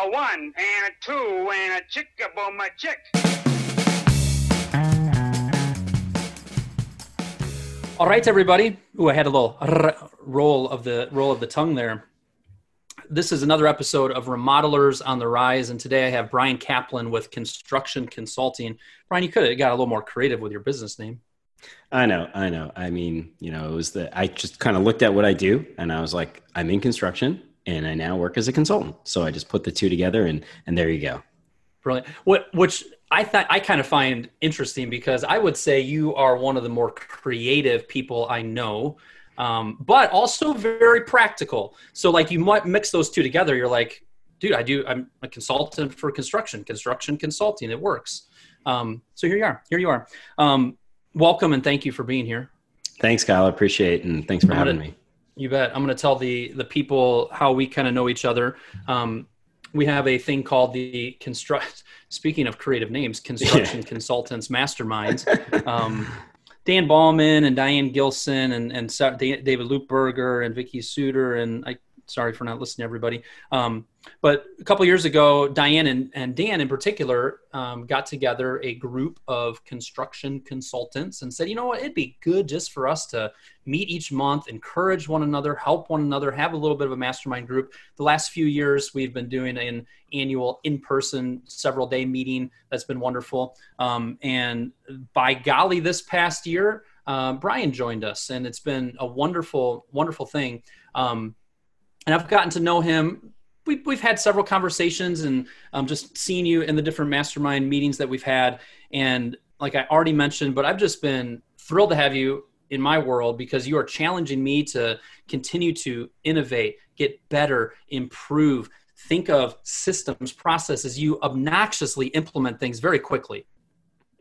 A one and a two and a chick a boom a chick. All right, everybody. Ooh, I had a little r- roll of the roll of the tongue there. This is another episode of Remodelers on the Rise, and today I have Bryan Kaplan with Construction Consulting. Bryan, you could have got a little more creative with your business name. I know, I know. I mean, you know, it was the I just kind of looked at what I do, and I was like, I'm in construction, and I now work as a consultant. So I just put the two together, and and there you go. Brilliant. What which I thought I kind of find interesting because I would say you are one of the more creative people I know, um, but also very practical. So like you might mix those two together. You're like, dude, I do. I'm a consultant for construction, construction consulting. It works. Um, so here you are. Here you are. Um, welcome and thank you for being here. Thanks, Kyle. I appreciate it, and thanks for having me. You bet. I'm going to tell the the people how we kind of know each other. Um, we have a thing called the construct. Speaking of creative names, construction yeah. consultants masterminds. Um, Dan Ballman and Diane Gilson and and David Lupberger and Vicky Suter and I sorry for not listening to everybody. Um, but a couple years ago, Diane and, and Dan in particular um, got together a group of construction consultants and said, you know what, it'd be good just for us to meet each month, encourage one another, help one another, have a little bit of a mastermind group. The last few years, we've been doing an annual in person, several day meeting that's been wonderful. Um, and by golly, this past year, uh, Brian joined us, and it's been a wonderful, wonderful thing. Um, and I've gotten to know him. We've, we've had several conversations and um, just seen you in the different mastermind meetings that we've had. And like I already mentioned, but I've just been thrilled to have you in my world because you are challenging me to continue to innovate, get better, improve, think of systems, processes. You obnoxiously implement things very quickly.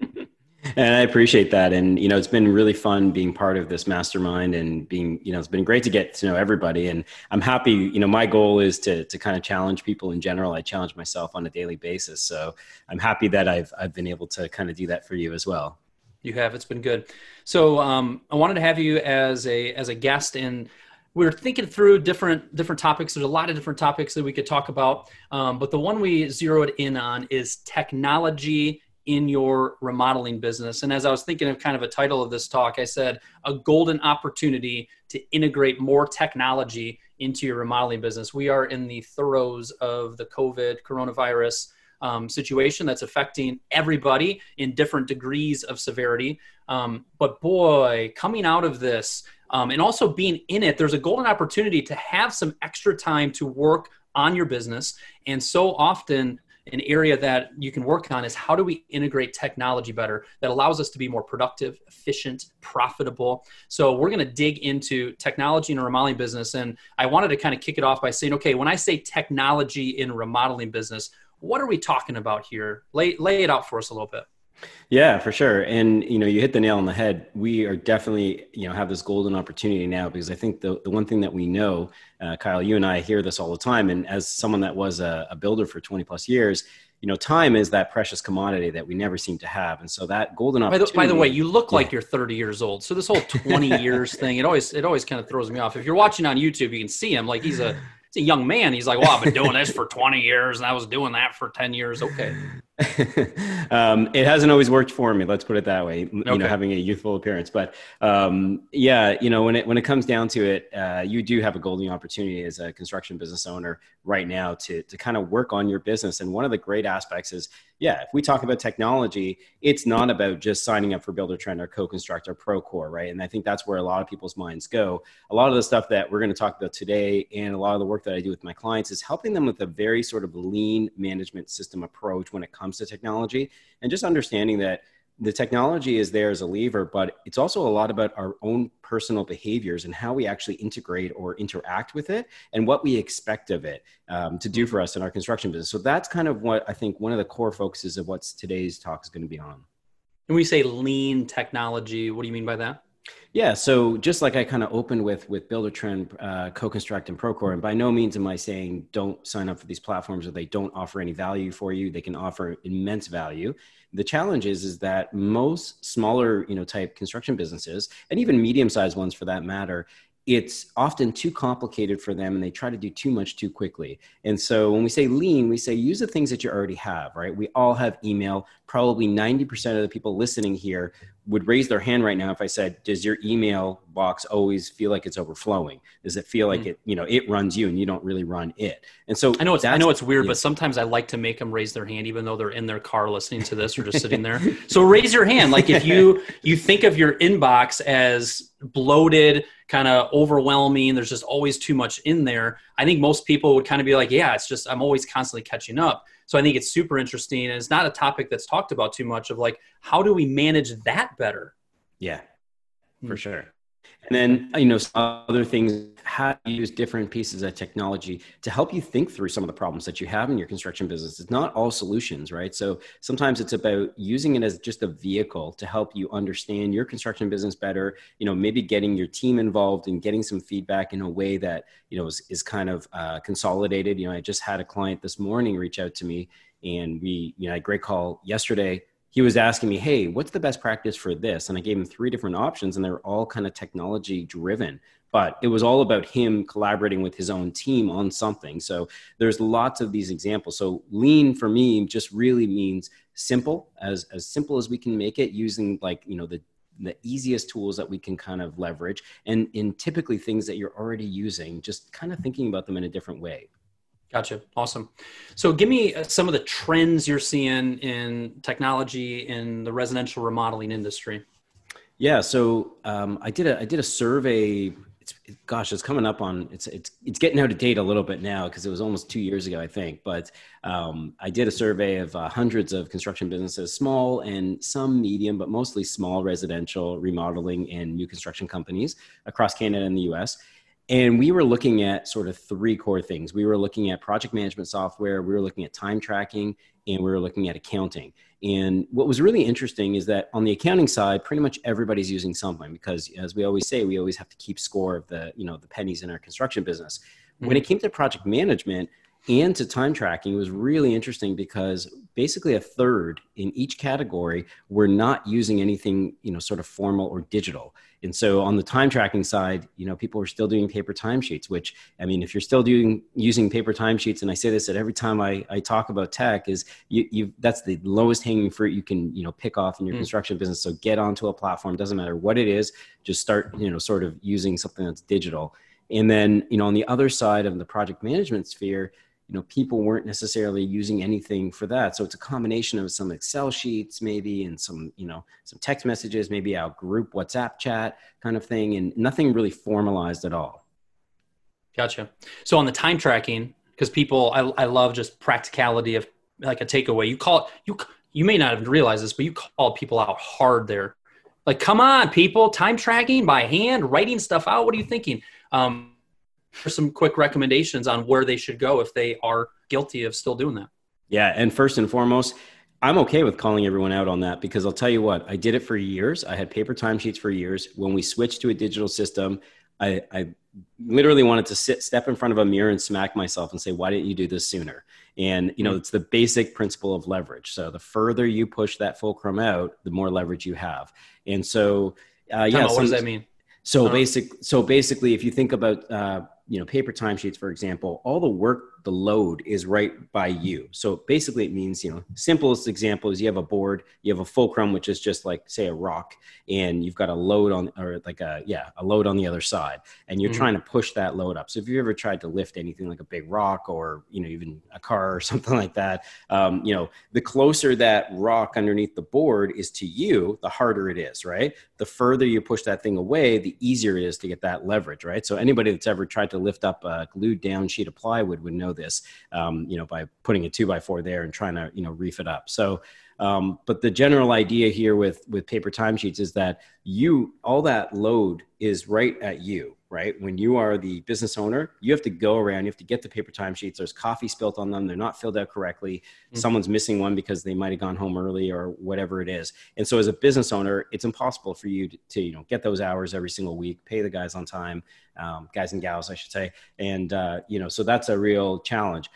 and I appreciate that. And, you know, it's been really fun being part of this mastermind and being, you know, it's been great to get to know everybody. And I'm happy, you know, my goal is to, to kind of challenge people in general. I challenge myself on a daily basis. So I'm happy that I've, I've been able to kind of do that for you as well. You have, it's been good. So um, I wanted to have you as a, as a guest and we are thinking through different different topics. There's a lot of different topics that we could talk about, um, but the one we zeroed in on is technology in your remodeling business. And as I was thinking of kind of a title of this talk, I said a golden opportunity to integrate more technology into your remodeling business. We are in the throes of the COVID coronavirus um, situation that's affecting everybody in different degrees of severity. Um, but boy, coming out of this um, and also being in it, there's a golden opportunity to have some extra time to work on your business. And so often, an area that you can work on is how do we integrate technology better that allows us to be more productive, efficient, profitable. So we're going to dig into technology in a remodeling business. And I wanted to kind of kick it off by saying, okay, when I say technology in remodeling business, what are we talking about here? Lay, lay it out for us a little bit. Yeah, for sure. And you know, you hit the nail on the head. We are definitely, you know, have this golden opportunity now because I think the the one thing that we know, uh, Kyle, you and I hear this all the time, and as someone that was a, a builder for twenty plus years, you know, time is that precious commodity that we never seem to have, and so that golden opportunity. By the, by the way, you look like you're 30 years old, so this whole 20 years thing, it always it always kind of throws me off. If you're watching on YouTube, you can see him like he's a he's a young man. He's like, well, I've been doing this for 20 years, and I was doing that for 10 years. Okay. um, it hasn't always worked for me. Let's put it that way. You okay. know, having a youthful appearance, but um, yeah, you know, when it when it comes down to it, uh, you do have a golden opportunity as a construction business owner right now to to kind of work on your business. And one of the great aspects is, yeah, if we talk about technology, it's not about just signing up for Buildertrend or Co-Construct or Procore, right? And I think that's where a lot of people's minds go. A lot of the stuff that we're going to talk about today, and a lot of the work that I do with my clients, is helping them with a very sort of lean management system approach when it comes comes to technology and just understanding that the technology is there as a lever, but it's also a lot about our own personal behaviors and how we actually integrate or interact with it and what we expect of it um, to do for us in our construction business. So that's kind of what I think one of the core focuses of what today's talk is going to be on. When we say lean technology, what do you mean by that? Yeah, so just like I kind of opened with with Buildertrend, uh, Co-Construct, and Procore, and by no means am I saying don't sign up for these platforms or they don't offer any value for you. They can offer immense value. The challenge is is that most smaller, you know, type construction businesses, and even medium-sized ones for that matter, it's often too complicated for them and they try to do too much too quickly. And so when we say lean, we say use the things that you already have, right? We all have email. Probably 90% of the people listening here would raise their hand right now if I said, "Does your email box always feel like it's overflowing? Does it feel like mm. it, you know, it runs you and you don't really run it?" And so I know it's I know it's weird, yeah. but sometimes I like to make them raise their hand, even though they're in their car listening to this or just sitting there. So raise your hand, like if you you think of your inbox as bloated, kind of overwhelming. There's just always too much in there. I think most people would kind of be like, "Yeah, it's just I'm always constantly catching up." So I think it's super interesting. And it's not a topic that's talked about too much of like, how do we manage that better? Yeah, for mm sure. And then, you know, other things, how to use different pieces of technology to help you think through some of the problems that you have in your construction business. It's not all solutions, right? So sometimes it's about using it as just a vehicle to help you understand your construction business better, you know, maybe getting your team involved and getting some feedback in a way that, you know, is, is kind of uh, consolidated. You know, I just had a client this morning reach out to me and we, you know, I had a great call yesterday he was asking me, Hey, what's the best practice for this? And I gave him three different options, and they were all kind of technology driven. But it was all about him collaborating with his own team on something. So there's lots of these examples. So lean for me just really means simple, as as simple as we can make it, using like you know the the easiest tools that we can kind of leverage and in typically things that you're already using just kind of thinking about them in a different way Gotcha. Awesome. So, give me uh, some of the trends you're seeing in technology in the residential remodeling industry. Yeah. So, um, I did a I did a survey. It's gosh, it's coming up on it's it's it's getting out of date a little bit now because it was almost two years ago, I think. But um, I did a survey of uh, hundreds of construction businesses, small and some medium, but mostly small residential remodeling and new construction companies across Canada and the U.S and we were looking at sort of three core things. We were looking at project management software, we were looking at time tracking, and we were looking at accounting. And what was really interesting is that on the accounting side, pretty much everybody's using something because, as we always say, we always have to keep score of the you know the pennies in our construction business. Mm-hmm. When it came to project management and to time tracking, was really interesting because basically a third in each category were not using anything you know sort of formal or digital and so on the time tracking side, you know, people are still doing paper timesheets, which I mean, if you're still doing using paper timesheets, and I say this at every time I, I talk about tech, is you, you that's the lowest hanging fruit you can you know pick off in your mm. construction business. So get onto a platform, doesn't matter what it is, just start you know sort of using something that's digital. And then you know on the other side of the project management sphere, you know people weren't necessarily using anything for that. So it's a combination of some excel sheets maybe and some you know some text messages maybe a group whatsapp chat kind of thing and nothing really formalized at all. Gotcha. So on the time tracking because people I, I love just practicality of like a takeaway. You call it you you may not have realized this but you call people out hard there. Like come on people time tracking by hand writing stuff out. What are you thinking? Um, for some quick recommendations on where they should go if they are guilty of still doing that. Yeah, and first and foremost, I'm okay with calling everyone out on that because I'll tell you what, I did it for years. I had paper timesheets for years. When we switched to a digital system, I, I, literally wanted to sit, step in front of a mirror and smack myself and say, why didn't you do this sooner? And, you know, mm-hmm. it's the basic principle of leverage. So the further you push that fulcrum out, the more leverage you have. And so, uh, yeah. what does that mean? So uh-huh. basic, so basically, if you think about uh, you know paper timesheets for example all the work the load is right by you. So basically it means you know simplest example is you have a board you have a fulcrum which is just like say a rock and you've got a load on or like a yeah a load on the other side and you're mm-hmm. trying to push that load up. So if you've ever tried to lift anything like a big rock or you know even a car or something like that um, you know the closer that rock underneath the board is to you the harder it is right? The further you push that thing away the easier it is to get that leverage right? So anybody that's ever tried to lift up a glued down sheet of plywood would know this, um, you know, by putting a two by four there and trying to, you know, reef it up. So, um, but the general idea here with with paper timesheets is that you all that load is right at you right? When you are the business owner, you have to go around, you have to get the paper timesheets. There's coffee spilt on them, they're not filled out correctly. Mm-hmm. Someone's missing one because they might have gone home early or whatever it is. And so as a business owner, it's impossible for you to, to you know get those hours every single week, pay the guys on time, um, guys and gals, I should say. And uh, you know, so that's a real challenge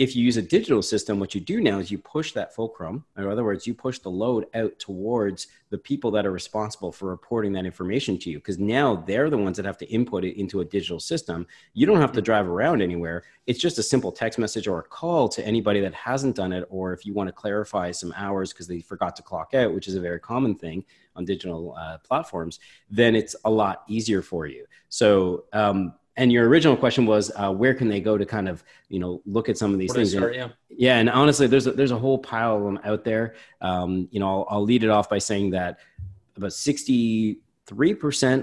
if you use a digital system, what you do now is you push that fulcrum, in other words, you push the load out towards the people that are responsible for reporting that information to you. Because now they're the ones that have to input it into a digital system. You don't have to drive around anywhere. It's just a simple text message or a call to anybody that hasn't done it, or if you want to clarify some hours because they forgot to clock out, which is a very common thing on digital uh, platforms, then it's a lot easier for you. So um, and your original question was uh, where can they go to kind of you know look at some of these things? Start, yeah. yeah and honestly there's a, there's a whole pile of them out there. Um, you know I'll, I'll, lead it off by saying that about 63%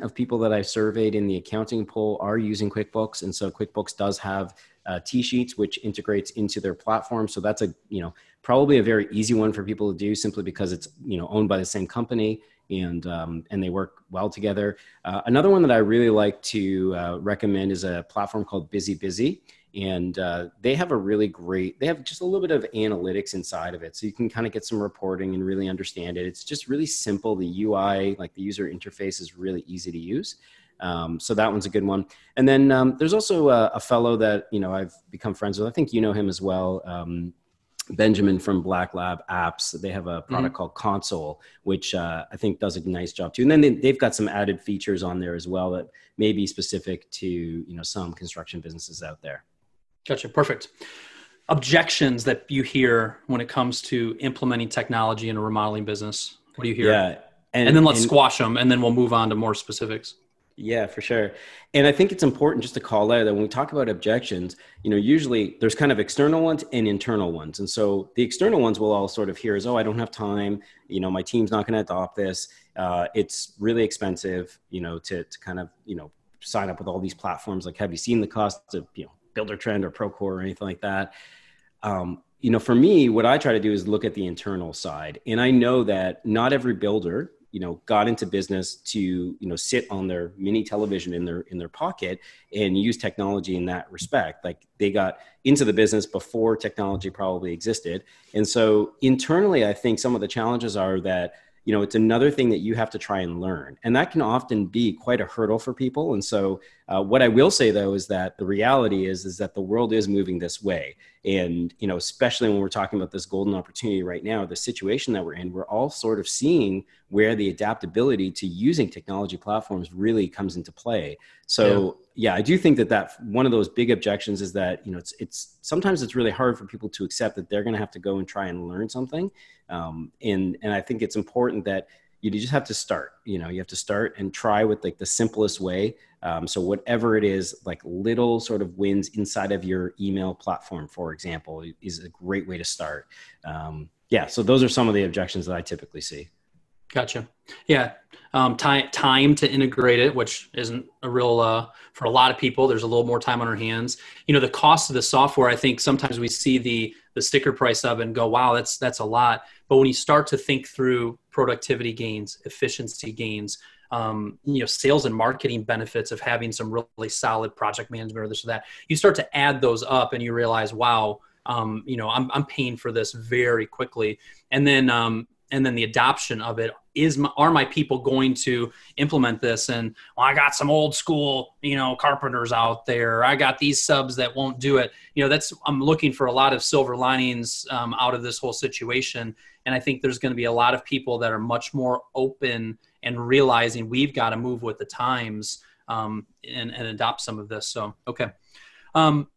of people that i've surveyed in the accounting poll are using quickbooks. And so quickbooks does have uh, TSheets which integrates into their platform. So that's a you know probably a very easy one for people to do simply because it's you know owned by the same company and um, and they work well together. Uh, another one that I really like to uh, recommend is a platform called Busy Busy, and uh, they have a really great. They have just a little bit of analytics inside of it, so you can kind of get some reporting and really understand it. It's just really simple. The UI, like the user interface, is really easy to use. Um, so that one's a good one. And then um, there's also a, a, fellow that you know I've become friends with. I think you know him as well. Benjamin from Black Lab Apps. They have a product mm-hmm. called Console, which uh, I think does a nice job too. And then they, have got some added features on there as well that may be specific to you know some construction businesses out there. Gotcha. Perfect. Objections that you hear when it comes to implementing technology in a remodeling business. What do you hear? Yeah. And, and then let's and, squash them, and then we'll move on to more specifics. Yeah, for sure. And I think it's important just to call out that when we talk about objections, you know, usually there's kind of external ones and internal ones. And so the external ones we'll all sort of hear is, oh, I don't have time. You know, my team's not going to adopt this. Uh, it's really expensive, you know, to, to kind of, you know, sign up with all these platforms. Like, have you seen the cost of, you know, Buildertrend or Procore or anything like that? Um, you know, for me, what I try to do is look at the internal side. And I know that not every builder you know got into business to you know sit on their mini television in their in their pocket and use technology in that respect. Like they got into the business before technology probably existed. And so internally i think some of the challenges are that you know it's another thing that you have to try and learn. And that can often be quite a hurdle for people. And so uh, what i will say though is that the reality is is that the world is moving this way. And you know especially when we're talking about this golden opportunity right now the situation that we're in we're all sort of seeing where the adaptability to using technology platforms really comes into play. So yeah. yeah i do think that that one of those big objections is that you know it's it's sometimes it's really hard for people to accept that they're going to have to go and try and learn something um, and and i think it's important that you just have to start you know you have to start and try with like the simplest way. Um, so whatever it is like little sort of wins inside of your email platform for example is a great way to start. Um, yeah so those are some of the objections that i typically see. Gotcha. Yeah um, time time to integrate it which isn't a real uh, for a lot of people there's a little more time on our hands. You know the cost of the software i think sometimes we see the the sticker price of and go wow that's that's a lot but when you start to think through productivity gains, efficiency gains, um, you know, sales and marketing benefits of having some really solid project management or this or that, you start to add those up and you realize, wow, um, you know, I'm, I'm paying for this very quickly. And then, um, and then the adoption of it is my, are my people going to implement this? And well, i got some old school you know carpenters out there. I got these subs that won't do it. You know that's i'm looking for a lot of silver linings um, out of this whole situation. And i think there's going to be a lot of people that are much more open and realizing we've got to move with the times um, and, and adopt some of this. So okay. Um,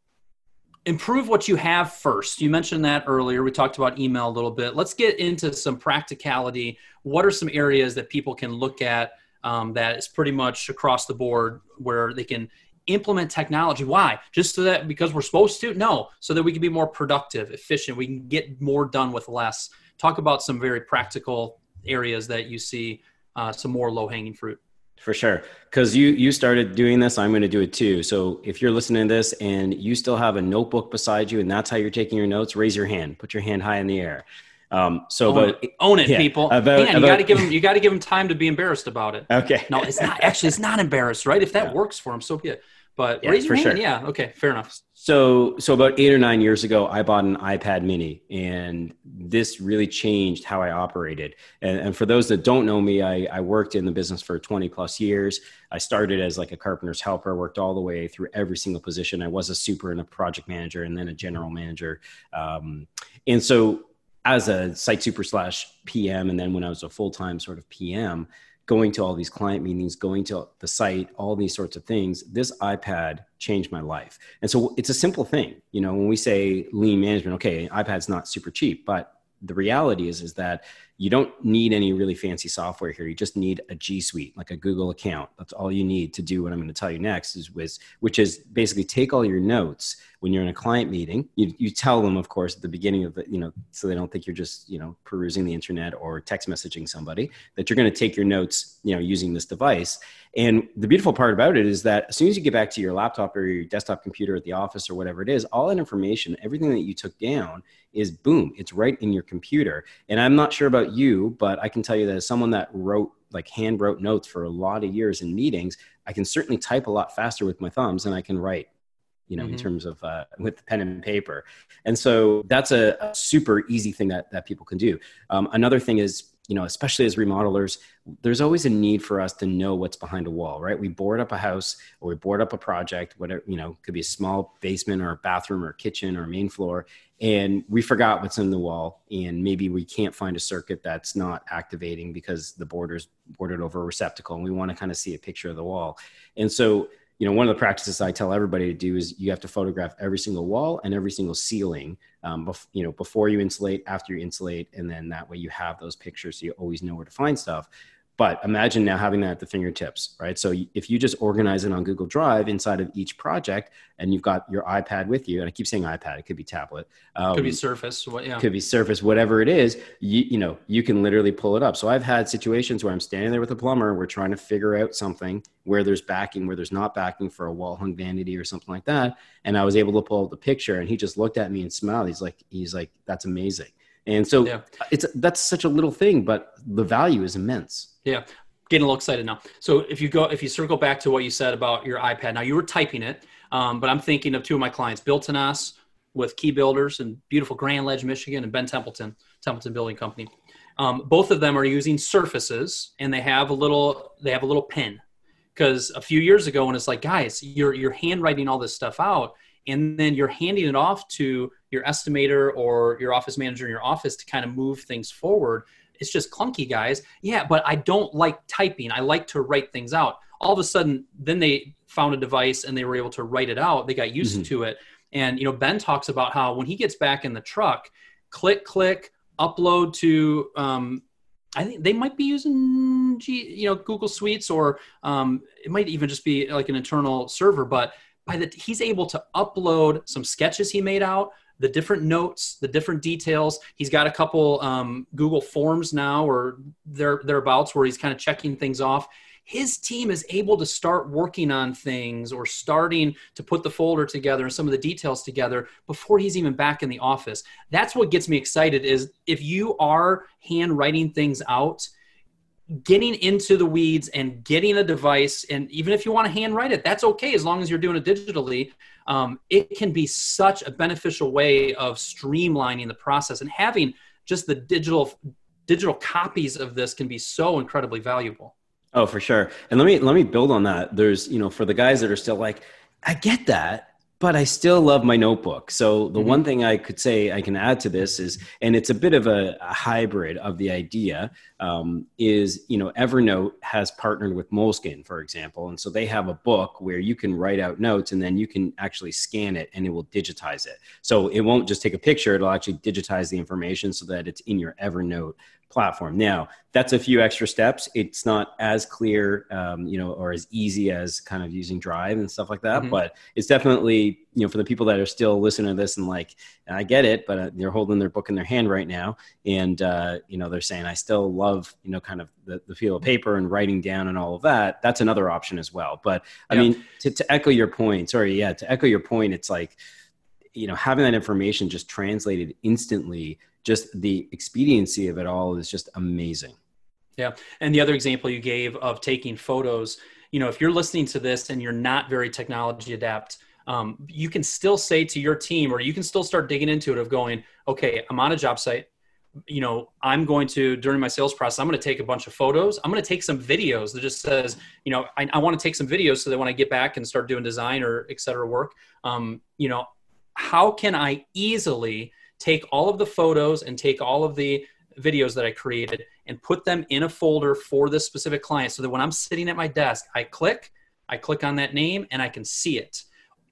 improve what you have first. You mentioned that earlier. We talked about email a little bit. Let's get into some practicality. What are some areas that people can look at um, that is pretty much across the board where they can implement technology? Why? Just so that because we're supposed to? No, so that we can be more productive, efficient. We can get more done with less. Talk about some very practical areas that you see uh, some more low hanging fruit for sure. Because you you started doing this i'm going to do it too. So if you're listening to this and you still have a notebook beside you and that's how you're taking your notes raise your hand. Put your hand high in the air. Um, so own it, own it yeah, people. about, Man, you got to give them you got to give them time to be embarrassed about it. Okay. No it's not actually it's not embarrassed right? If that yeah. works for them so be it But yeah, raise your hand. Sure. Yeah. Okay. Fair enough. So, so about eight or nine years ago, I bought an iPad Mini, and this really changed how I operated. And, and for those that don't know me, I, I, worked in the business for 20 plus years. I started as like a carpenter's helper, worked all the way through every single position. I was a super and a project manager, and then a general manager. Um, and so, as a site super slash PM, and then when I was a full time sort of PM, going to all these client meetings, going to the site, all these sorts of things, this iPad changed my life. And so it's a simple thing. You know, when we say lean management, okay, iPad's not super cheap, but the reality is is that you don't need any really fancy software here. You just need a G Suite, like a Google account. That's all you need to do what I'm going to tell you next is with, which is basically take all your notes when you're in a client meeting. You, you tell them, of course, at the beginning of the, you know, so they don't think you're just, you know, perusing the internet or text messaging somebody, that you're going to take your notes, you know, using this device. And the beautiful part about it is that as soon as you get back to your laptop or your desktop computer at the office or whatever it is, all that information, everything that you took down is boom, it's right in your computer. And I'm not sure about you, but I can tell you that as someone that wrote like hand wrote notes for a lot of years in meetings, I can certainly type a lot faster with my thumbs than I can write you know, mm-hmm. in terms of uh, with pen and paper. And so that's a, a, super easy thing that, that people can do. Um, another thing is, you know, especially as remodelers, there's always a need for us to know what's behind a wall, right? We board up a house or we board up a project, whatever, you know, could be a small basement or a bathroom or a kitchen or a main floor. And we forgot what's in the wall. And maybe we can't find a circuit that's not activating because the border's boarded over a receptacle and we want to kind of see a picture of the wall. And so you know, one of the practices I tell everybody to do is you have to photograph every single wall and every single ceiling, um, bef- you know, before you insulate, after you insulate, and then that way you have those pictures so you always know where to find stuff. But imagine now having that at the fingertips, right? So if you just organize it on Google Drive inside of each project, and you've got your iPad with you, and I keep saying iPad, it could be tablet, um, could be Surface, what, yeah, could be Surface, whatever it is. You you know you can literally pull it up. So I've had situations where I'm standing there with a plumber, we're trying to figure out something where there's backing, where there's not backing for a wall hung vanity or something like that, and I was able to pull up the picture, and he just looked at me and smiled. He's like, he's like, that's amazing. And so yeah. it's that's such a little thing, but the value is immense. Yeah. Getting a little excited now. So if you go, if you circle back to what you said about your iPad, now you were typing it, um, but I'm thinking of two of my clients, Bill Tanas with Key Builders in beautiful Grand Ledge, Michigan, and Ben Templeton, Templeton Building Company. Um, both of them are using surfaces, and they have a little, they have a little pen. Because a few years ago, when it's like, guys, you're you're handwriting all this stuff out, and then you're handing it off to your estimator or your office manager in your office to kind of move things forward it's just clunky guys. Yeah but i don't like typing. I like to write things out. All of a sudden then they found a device and they were able to write it out. They got used mm-hmm. to it. And you know ben talks about how when he gets back in the truck click click upload to um, I think they might be using G, you know Google Suites or um, it might even just be like an internal server. But by the he's able to upload some sketches he made out, the different notes, the different details. He's got a couple um, Google Forms now or there thereabouts where he's kind of checking things off. His team is able to start working on things or starting to put the folder together and some of the details together before he's even back in the office. That's what gets me excited is if you are handwriting things out, getting into the weeds and getting a device and even if you want to handwrite it that's okay as long as you're doing it digitally. Um, it can be such a beneficial way of streamlining the process and having just the digital digital copies of this can be so incredibly valuable. Oh for sure. And let me let me build on that. There's you know for the guys that are still like i get that but I still love my notebook. So the mm-hmm. one thing I could say I can add to this is, and it's a bit of a, a hybrid of the idea, um, is you know Evernote has partnered with Moleskine, for example, and so they have a book where you can write out notes and then you can actually scan it and it will digitize it. So it won't just take a picture; it'll actually digitize the information so that it's in your Evernote platform. Now, that's a few extra steps. It's not as clear, um, you know, or as easy as kind of using Drive and stuff like that. Mm-hmm. But it's definitely, you know, for the people that are still listening to this and like, I get it, but uh, they're holding their book in their hand right now, and uh, you know, they're saying, I still love, you know, kind of the, the feel of paper and writing down and all of that. That's another option as well. But I yeah. mean, to, to echo your point, sorry, yeah, to echo your point, it's like you know having that information just translated instantly just the expediency of it all is just amazing yeah and the other example you gave of taking photos you know, if you're listening to this and you're not very technology adept, um, you can still say to your team, or you can still start digging into it of going, okay, I'm on a job site. You know, I'm going to during my sales process, I'm going to take a bunch of photos. I'm going to take some videos that just says, you know, I, I want to take some videos so that when I get back and start doing design or et cetera work, um, you know, how can I easily take all of the photos and take all of the videos that I created and put them in a folder for this specific client so that when I'm sitting at my desk, I click, I click on that name and I can see it.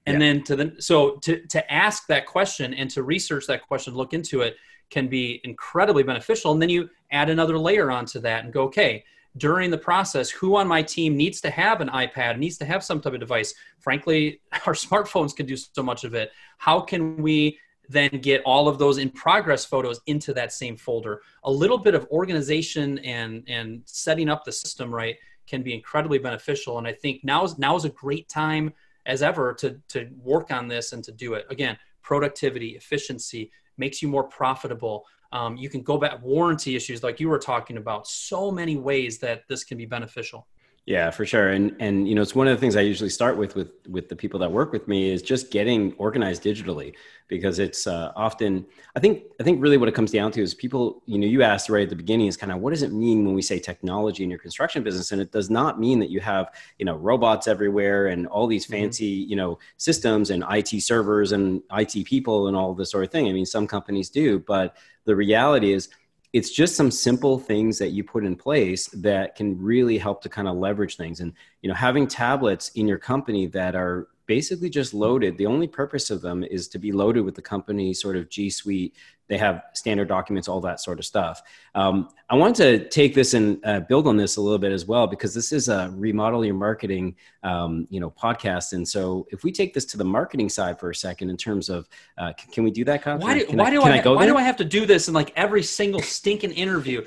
And yeah. then to the so to to ask that question and to research that question, look into it can be incredibly beneficial. And then you add another layer onto that and go, okay, during the process, who on my team needs to have an iPad, needs to have some type of device. Frankly, our smartphones can do so much of it. How can we then get all of those in progress photos into that same folder. A little bit of organization and and setting up the system right can be incredibly beneficial. And I think now is now is a great time as ever to to work on this and to do it. Again, productivity, efficiency makes you more profitable. Um, you can go back warranty issues like you were talking about. So many ways that this can be beneficial. Yeah, for sure. And and you know, it's one of the things I usually start with with with the people that work with me is just getting organized digitally because it's uh, often I think I think really what it comes down to is people, you know, you asked right at the beginning is kind of what does it mean when we say technology in your construction business and it does not mean that you have, you know, robots everywhere and all these mm-hmm. fancy, mm-hmm. you know, systems and IT servers and IT people and all this sort of thing. I mean, some companies do, but the reality is it's just some simple things that you put in place that can really help to kind of leverage things. And you know having tablets in your company that are basically just loaded the only purpose of them is to be loaded with the company sort of g suite they have standard documents all that sort of stuff. Um, i want to take this and uh, build on this a little bit as well because this is a remodel your marketing um, you know podcast. And so if we take this to the marketing side for a second in terms of uh, can, can, we do that why do, why, I, do I, I why do I have to do this in like every single stinking interview?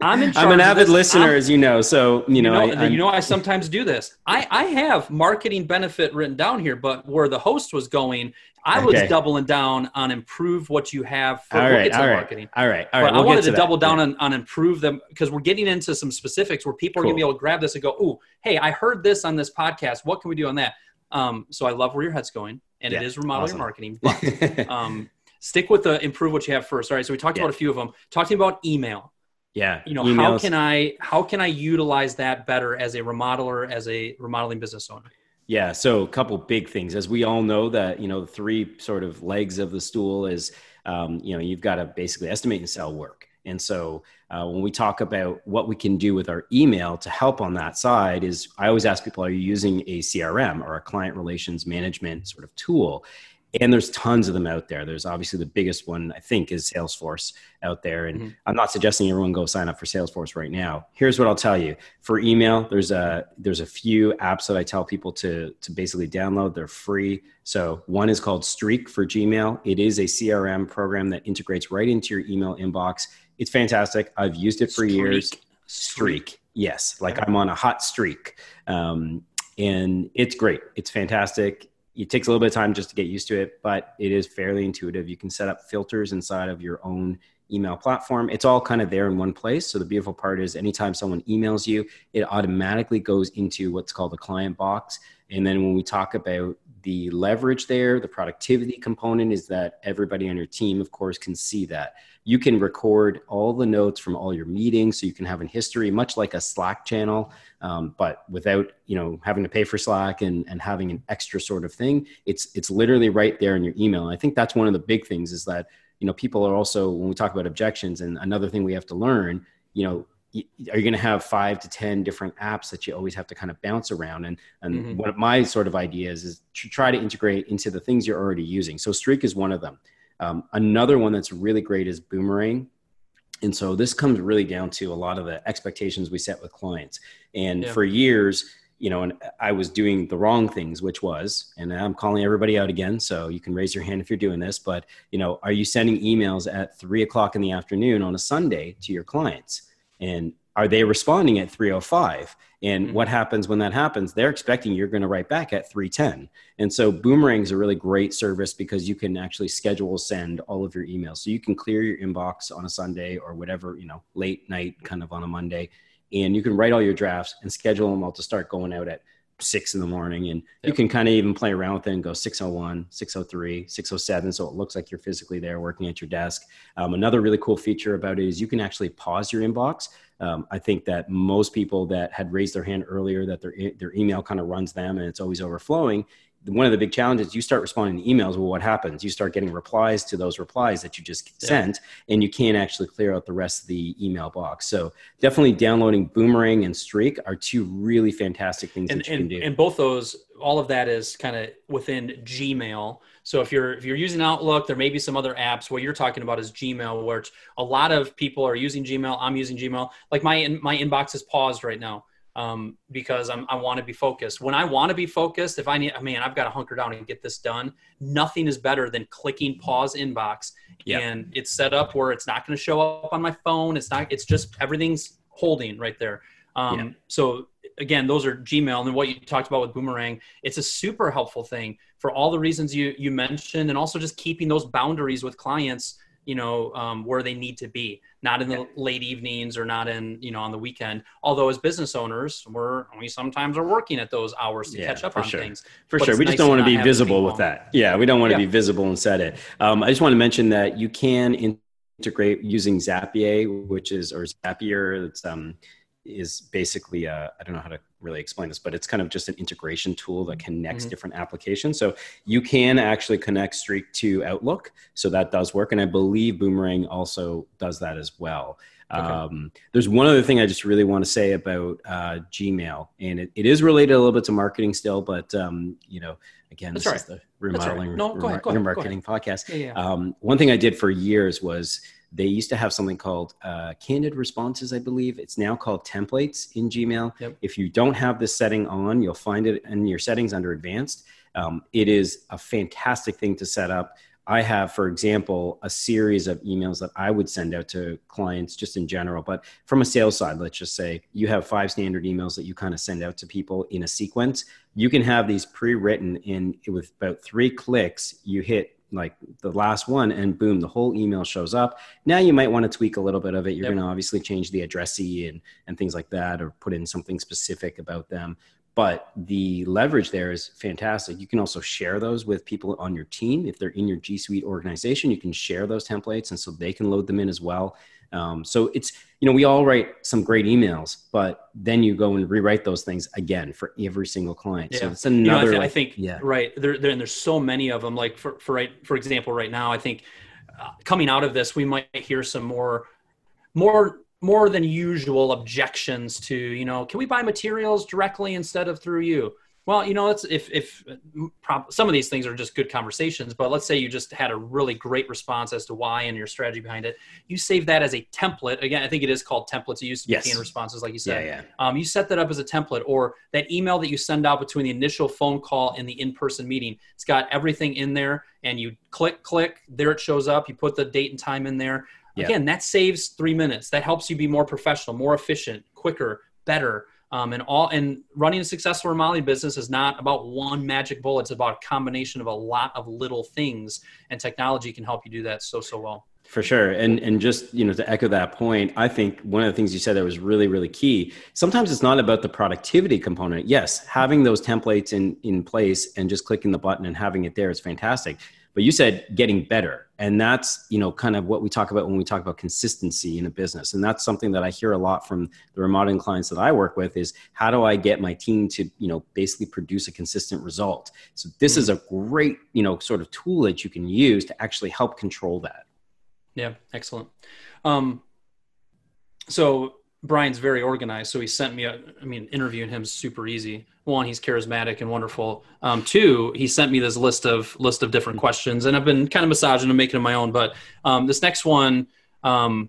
I'm in i'm an avid listener I'm, as you know so you know, you know, I, you know i sometimes do this. I i have marketing benefit written down here but where the host was going I was doubling down on improve what you have for all right, all right, marketing. All right, all right. But we'll I wanted to, to double down yeah. on, on improve them because we're getting into some specifics where people are cool. going to be able to grab this and go, "Oh, hey, I heard this on this podcast. What can we do on that?" Um, so I love where your head's going, and yeah, it is remodeling awesome. marketing. But um, stick with the improve what you have first. All right. So we talked yeah. about a few of them. Talking about email. Yeah. You know, Emails. how can I how can I utilize that better as a remodeler, as a remodeling business owner? Yeah, so a couple big things. As we all know, that you know the three sort of legs of the stool is, um, you know, you've got to basically estimate and sell work. And so uh, when we talk about what we can do with our email to help on that side, is I always ask people, are you using a CRM or a client relations management sort of tool? And there's tons of them out there. There's obviously the biggest one i think is salesforce out there. And mm-hmm. i'm not suggesting everyone go sign up for salesforce right now. Here's what i'll tell you. For email there's a there's a few apps that i tell people to to basically download. They're free. So one is called streak for gmail. It is a crm program that integrates right into your email inbox. It's fantastic. I've used it for streak. years. Streak. streak. Yes. Like i'm on a hot streak. Um, and it's great. It's fantastic it takes a little bit of time just to get used to it, but it is fairly intuitive. You can set up filters inside of your own email platform. It's all kind of there in one place. So the beautiful part is anytime someone emails you, it automatically goes into what's called the client box. And then when we talk about the leverage there, the productivity component is that everybody on your team, of course, can see that. You can record all the notes from all your meetings, so you can have in history, much like a Slack channel, um, but without you know having to pay for Slack and, and having an extra sort of thing. It's it's literally right there in your email. And I think that's one of the big things is that you know people are also when we talk about objections, and another thing we have to learn, you know, are you going to have five to ten different apps that you always have to kind of bounce around and and mm-hmm. one of my sort of ideas is to try to integrate into the things you're already using so streak is one of them um, another one that's really great is boomerang and so this comes really down to a lot of the expectations we set with clients and yeah. for years you know and i was doing the wrong things which was and i'm calling everybody out again so you can raise your hand if you're doing this but you know are you sending emails at three o'clock in the afternoon on a sunday to your clients? And are they responding at 305 and mm-hmm. what happens when that happens? They're expecting you're going to write back at 310 and so boomerang is a really great service because you can actually schedule send all of your emails. So you can clear your inbox on a sunday or whatever you know late night kind of on a monday and you can write all your drafts and schedule them all to start going out at six in the morning. And yep. you can kind of even play around with it and go 601 603 607 so it looks like you're physically there working at your desk. Um, another really cool feature about it is you can actually pause your inbox. Um, i think that most people that had raised their hand earlier that their, their email kind of runs them and it's always overflowing one of the big challenges you start responding to emails well what happens? You start getting replies to those replies that you just yeah. sent and you can't actually clear out the rest of the email box. So definitely downloading boomerang and streak are two really fantastic things and, that you and, can do. and both those all of that is kind of within gmail. So if you're if you're using outlook there may be some other apps. What you're talking about is gmail which a lot of people are using gmail i'm using gmail. Like my my inbox is paused right now um, because I'm, I want to be focused. When I want to be focused, if I need, I mean, I've got to hunker down and get this done. Nothing is better than clicking pause inbox, yep. and it's set up where it's not going to show up on my phone. It's not. It's just everything's holding right there. Um, yeah. So again, those are Gmail, and what you talked about with Boomerang, it's a super helpful thing for all the reasons you you mentioned, and also just keeping those boundaries with clients you know um, where they need to be. Not in the late evenings or not in you know on the weekend. Although as business owners we're we sometimes are working at those hours to yeah, catch up on sure. things. For but sure. we just don't want to be visible with that. Yeah we don't want to yeah. be visible and set it. Um, i just want to mention that you can integrate using zapier which is or zapier it's um is basically I don't know how to really explain this, but it's kind of just an integration tool that connects mm-hmm. different applications. So you can actually connect Streak to Outlook, so that does work, and I believe Boomerang also does that as well. Okay. Um, there's one other thing I just really want to say about uh, Gmail, and it, it is related a little bit to marketing still, but um, you know, again, That's this right. is the remodeling right. no, go ahead, go ahead, remarketing podcast. Yeah, yeah. Um, one thing I did for years was they used to have something called uh, canned responses, I believe. It's now called templates in Gmail. Yep. If you don't have this setting on, you'll find it in your settings under advanced. Um, it is a fantastic thing to set up. I have, for example, a series of emails that I would send out to clients just in general. But from a sales side, let's just say you have five standard emails that you kind of send out to people in a sequence. You can have these pre written in with about three clicks. You hit like the last one and boom the whole email shows up. Now you might want to tweak a little bit of it. You're yep. going to obviously change the addressee and and things like that or put in something specific about them. But the leverage there is fantastic. You can also share those with people on your team. If they're in your g suite organization you can share those templates and so they can load them in as well. Um, so it's you know we all write some great emails, but then you go and rewrite those things again for every single client. Yeah. So it's another. You know, I, th- like, I, think yeah. right there, there, and there's so many of them. Like for for right for example, right now, I think uh, coming out of this, we might hear some more more more than usual objections to you know can we buy materials directly instead of through you well, you know, let's if if some of these things are just good conversations, but let's say you just had a really great response as to why and your strategy behind it. You save that as a template. Again, I think it is called templates. It used to be yes. canned responses, like you said. Yeah, yeah. Um, you set that up as a template, or that email that you send out between the initial phone call and the in-person meeting. It's got everything in there, and you click, click, there it shows up. You put the date and time in there. Yeah. Again, that saves three minutes. That helps you be more professional, more efficient, quicker, better. Um, and all and running a successful remodeling business is not about one magic bullet. It's about a combination of a lot of little things, and technology can help you do that so so well. For sure, and and just you know to echo that point, I think one of the things you said that was really really key. Sometimes it's not about the productivity component. Yes, having those templates in in place and just clicking the button and having it there is fantastic but you said getting better and that's you know kind of what we talk about when we talk about consistency in a business. And that's something that i hear a lot from the remodeling clients that i work with is how do i get my team to you know basically produce a consistent result? So this is a great you know sort of tool that you can use to actually help control that. Yeah excellent. Um, so Bryan's very organized, so he sent me a. I mean, interviewing him is super easy. One, he's charismatic and wonderful. Um, two, he sent me this list of list of different questions, and I've been kind of massaging and making them my own. But um, this next one, um,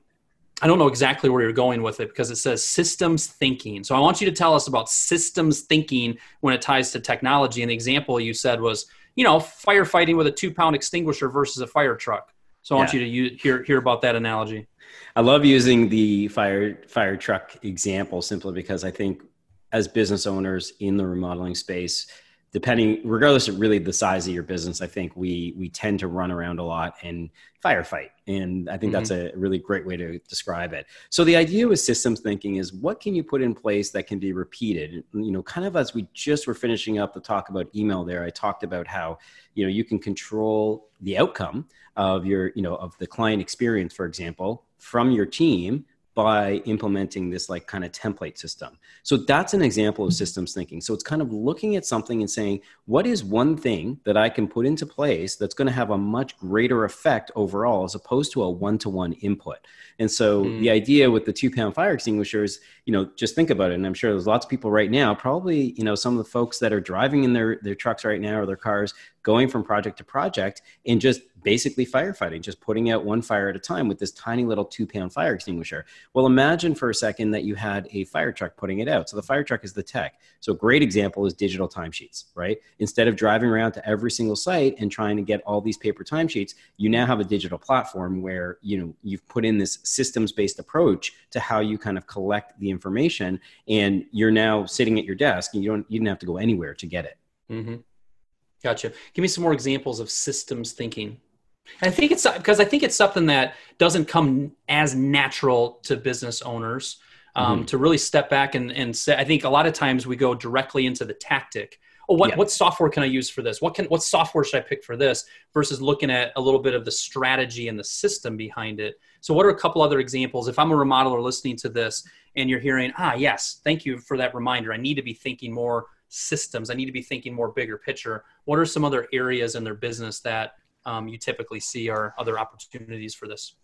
I don't know exactly where you're going with it because it says systems thinking. So I want you to tell us about systems thinking when it ties to technology. And the example you said was, you know, firefighting with a two pound extinguisher versus a fire truck. So I want you to use, hear hear about that analogy. I love using the fire fire truck example simply because I think as business owners in the remodeling space, depending regardless of really the size of your business i think we we tend to run around a lot and firefight. And i think mm-hmm. that's a really great way to describe it. So the idea with systems thinking is what can you put in place that can be repeated? You know kind of as we just were finishing up the talk about email there i talked about how you know you can control the outcome of your you know of the client experience for example from your team by implementing this like kind of template system. So that's an example of systems thinking. So it's kind of looking at something and saying, what is one thing that I can put into place that's going to have a much greater effect overall as opposed to a one to one input? And so mm. the idea with the two pound fire extinguishers, you know, just think about it. And I'm sure there's lots of people right now, probably, you know, some of the folks that are driving in their, their trucks right now or their cars going from project to project and just basically firefighting, just putting out one fire at a time with this tiny little two pound fire extinguisher. Well, imagine for a second that you had a fire truck putting it out. So the fire truck is the tech. So a great example is digital timesheets, right? Instead of driving around to every single site and trying to get all these paper timesheets, you now have a digital platform where, you know, you've put in this systems based approach to how you kind of collect the information and you're now sitting at your desk and you don't you didn't have to go anywhere to get it. Mm-hmm. Gotcha. Give me some more examples of systems thinking. I think it's because I think it's something that doesn't come as natural to business owners um, mm-hmm. to really step back and, and say. I think a lot of times we go directly into the tactic. Oh, what, yeah. what software can I use for this? What can what software should I pick for this? Versus looking at a little bit of the strategy and the system behind it. So, what are a couple other examples? If I'm a remodeler listening to this and you're hearing, ah, yes, thank you for that reminder. I need to be thinking more systems. I need to be thinking more bigger picture. What are some other areas in their business that um, you typically see are other opportunities for this?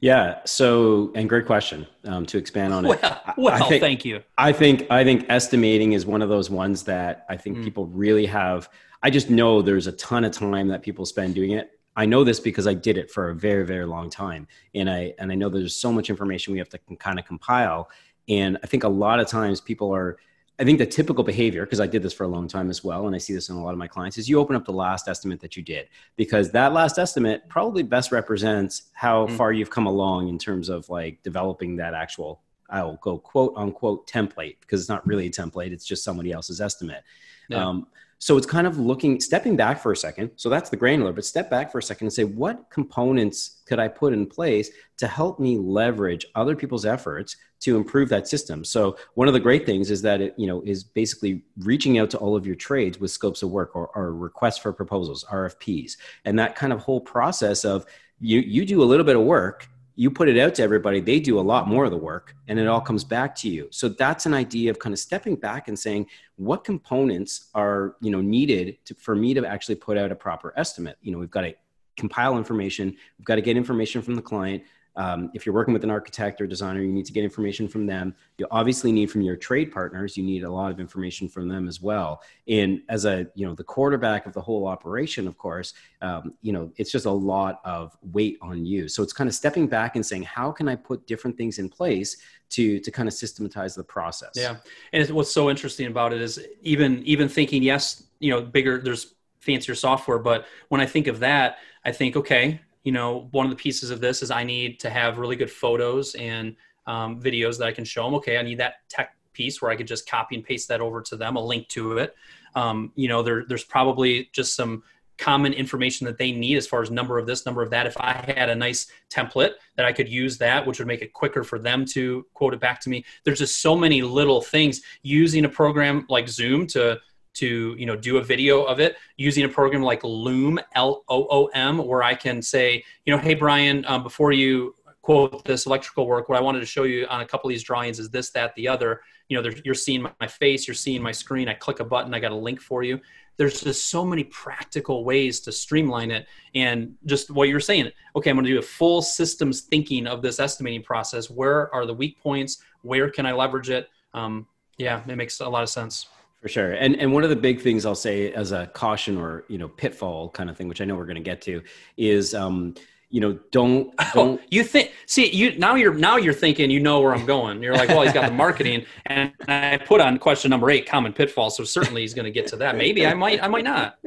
Yeah. So, and great question um, to expand on it. Well, well think, thank you. I think I think estimating is one of those ones that I think mm. people really have. I just know there's a ton of time that people spend doing it. I know this because I did it for a very very long time, and I and I know there's so much information we have to kind of compile. And I think a lot of times people are I think the typical behavior, because I did this for a long time as well, and I see this in a lot of my clients, is you open up the last estimate that you did because that last estimate probably best represents how mm-hmm. far you've come along in terms of like developing that actual, I'll go quote unquote template because it's not really a template, it's just somebody else's estimate. Yeah. Um, so it's kind of looking, stepping back for a second. So that's the granular, but step back for a second and say, what components could I put in place to help me leverage other people's efforts to improve that system? So one of the great things is that it, you know, is basically reaching out to all of your trades with scopes of work or, or requests for proposals, RFPs, and that kind of whole process of you, you do a little bit of work you put it out to everybody they do a lot more of the work and it all comes back to you. So that's an idea of kind of stepping back and saying what components are you know needed to, for me to actually put out a proper estimate? You know we've got to compile information we've got to get information from the client um, if you're working with an architect or designer, you need to get information from them. You obviously need from your trade partners. You need a lot of information from them as well. And as a you know the quarterback of the whole operation, of course, um, you know it's just a lot of weight on you. So it's kind of stepping back and saying, how can I put different things in place to to kind of systematize the process? Yeah, and what's so interesting about it is even even thinking, yes, you know, bigger. There's fancier software, but when I think of that, I think, okay, you know, one of the pieces of this is I need to have really good photos and um, videos that I can show them. Okay, I need that tech piece where I could just copy and paste that over to them, a link to it. Um, you know, there, there's probably just some common information that they need as far as number of this, number of that. If I had a nice template that I could use that, which would make it quicker for them to quote it back to me. There's just so many little things using a program like Zoom to to you know do a video of it using a program like Loom L O O M, where I can say, you know, hey Brian, um, before you quote this electrical work, what I wanted to show you on a couple of these drawings is this, that, the other. You know, you're seeing my face, you're seeing my screen. I click a button, I got a link for you. There's just so many practical ways to streamline it, and just what you're saying. Okay, I'm going to do a full systems thinking of this estimating process. Where are the weak points? Where can I leverage it? Um, yeah, it makes a lot of sense. For sure. And and one of the big things I'll say as a caution or, you know, pitfall kind of thing, which I know we're going to get to is, um, you know, don't, oh, don't. Oh, you think, see, you, now you're, now you're thinking, you know where I'm going. You're like, well, he's got the marketing and I put on question number eight, common pitfall. So certainly he's going to get to that. Maybe I might, I might not.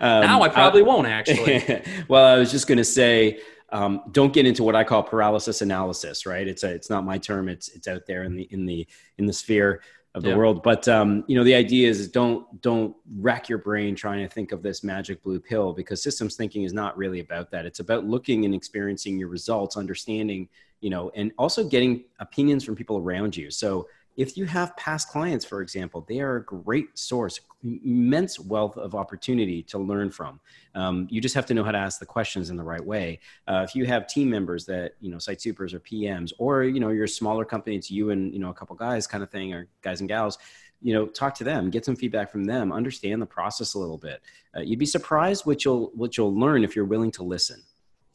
Um, now I probably I, won't actually. well, I was just going to say, um, don't get into what I call paralysis analysis, right? It's a, it's not my term. It's, it's out there in the, in the, in the sphere of the yeah. world. But um, you know, the idea is don't don't rack your brain trying to think of this magic blue pill because systems thinking is not really about that. It's about looking and experiencing your results, understanding, you know, and also getting opinions from people around you. So if you have past clients, for example, they are a great source, immense wealth of opportunity to learn from. Um, you just have to know how to ask the questions in the right way. Uh, if you have team members that you know, site supers or PMs, or you know, you're a smaller company, it's you and you know a couple guys kind of thing, or guys and gals. You know, talk to them, get some feedback from them, understand the process a little bit. Uh, you'd be surprised what you'll what you'll learn if you're willing to listen.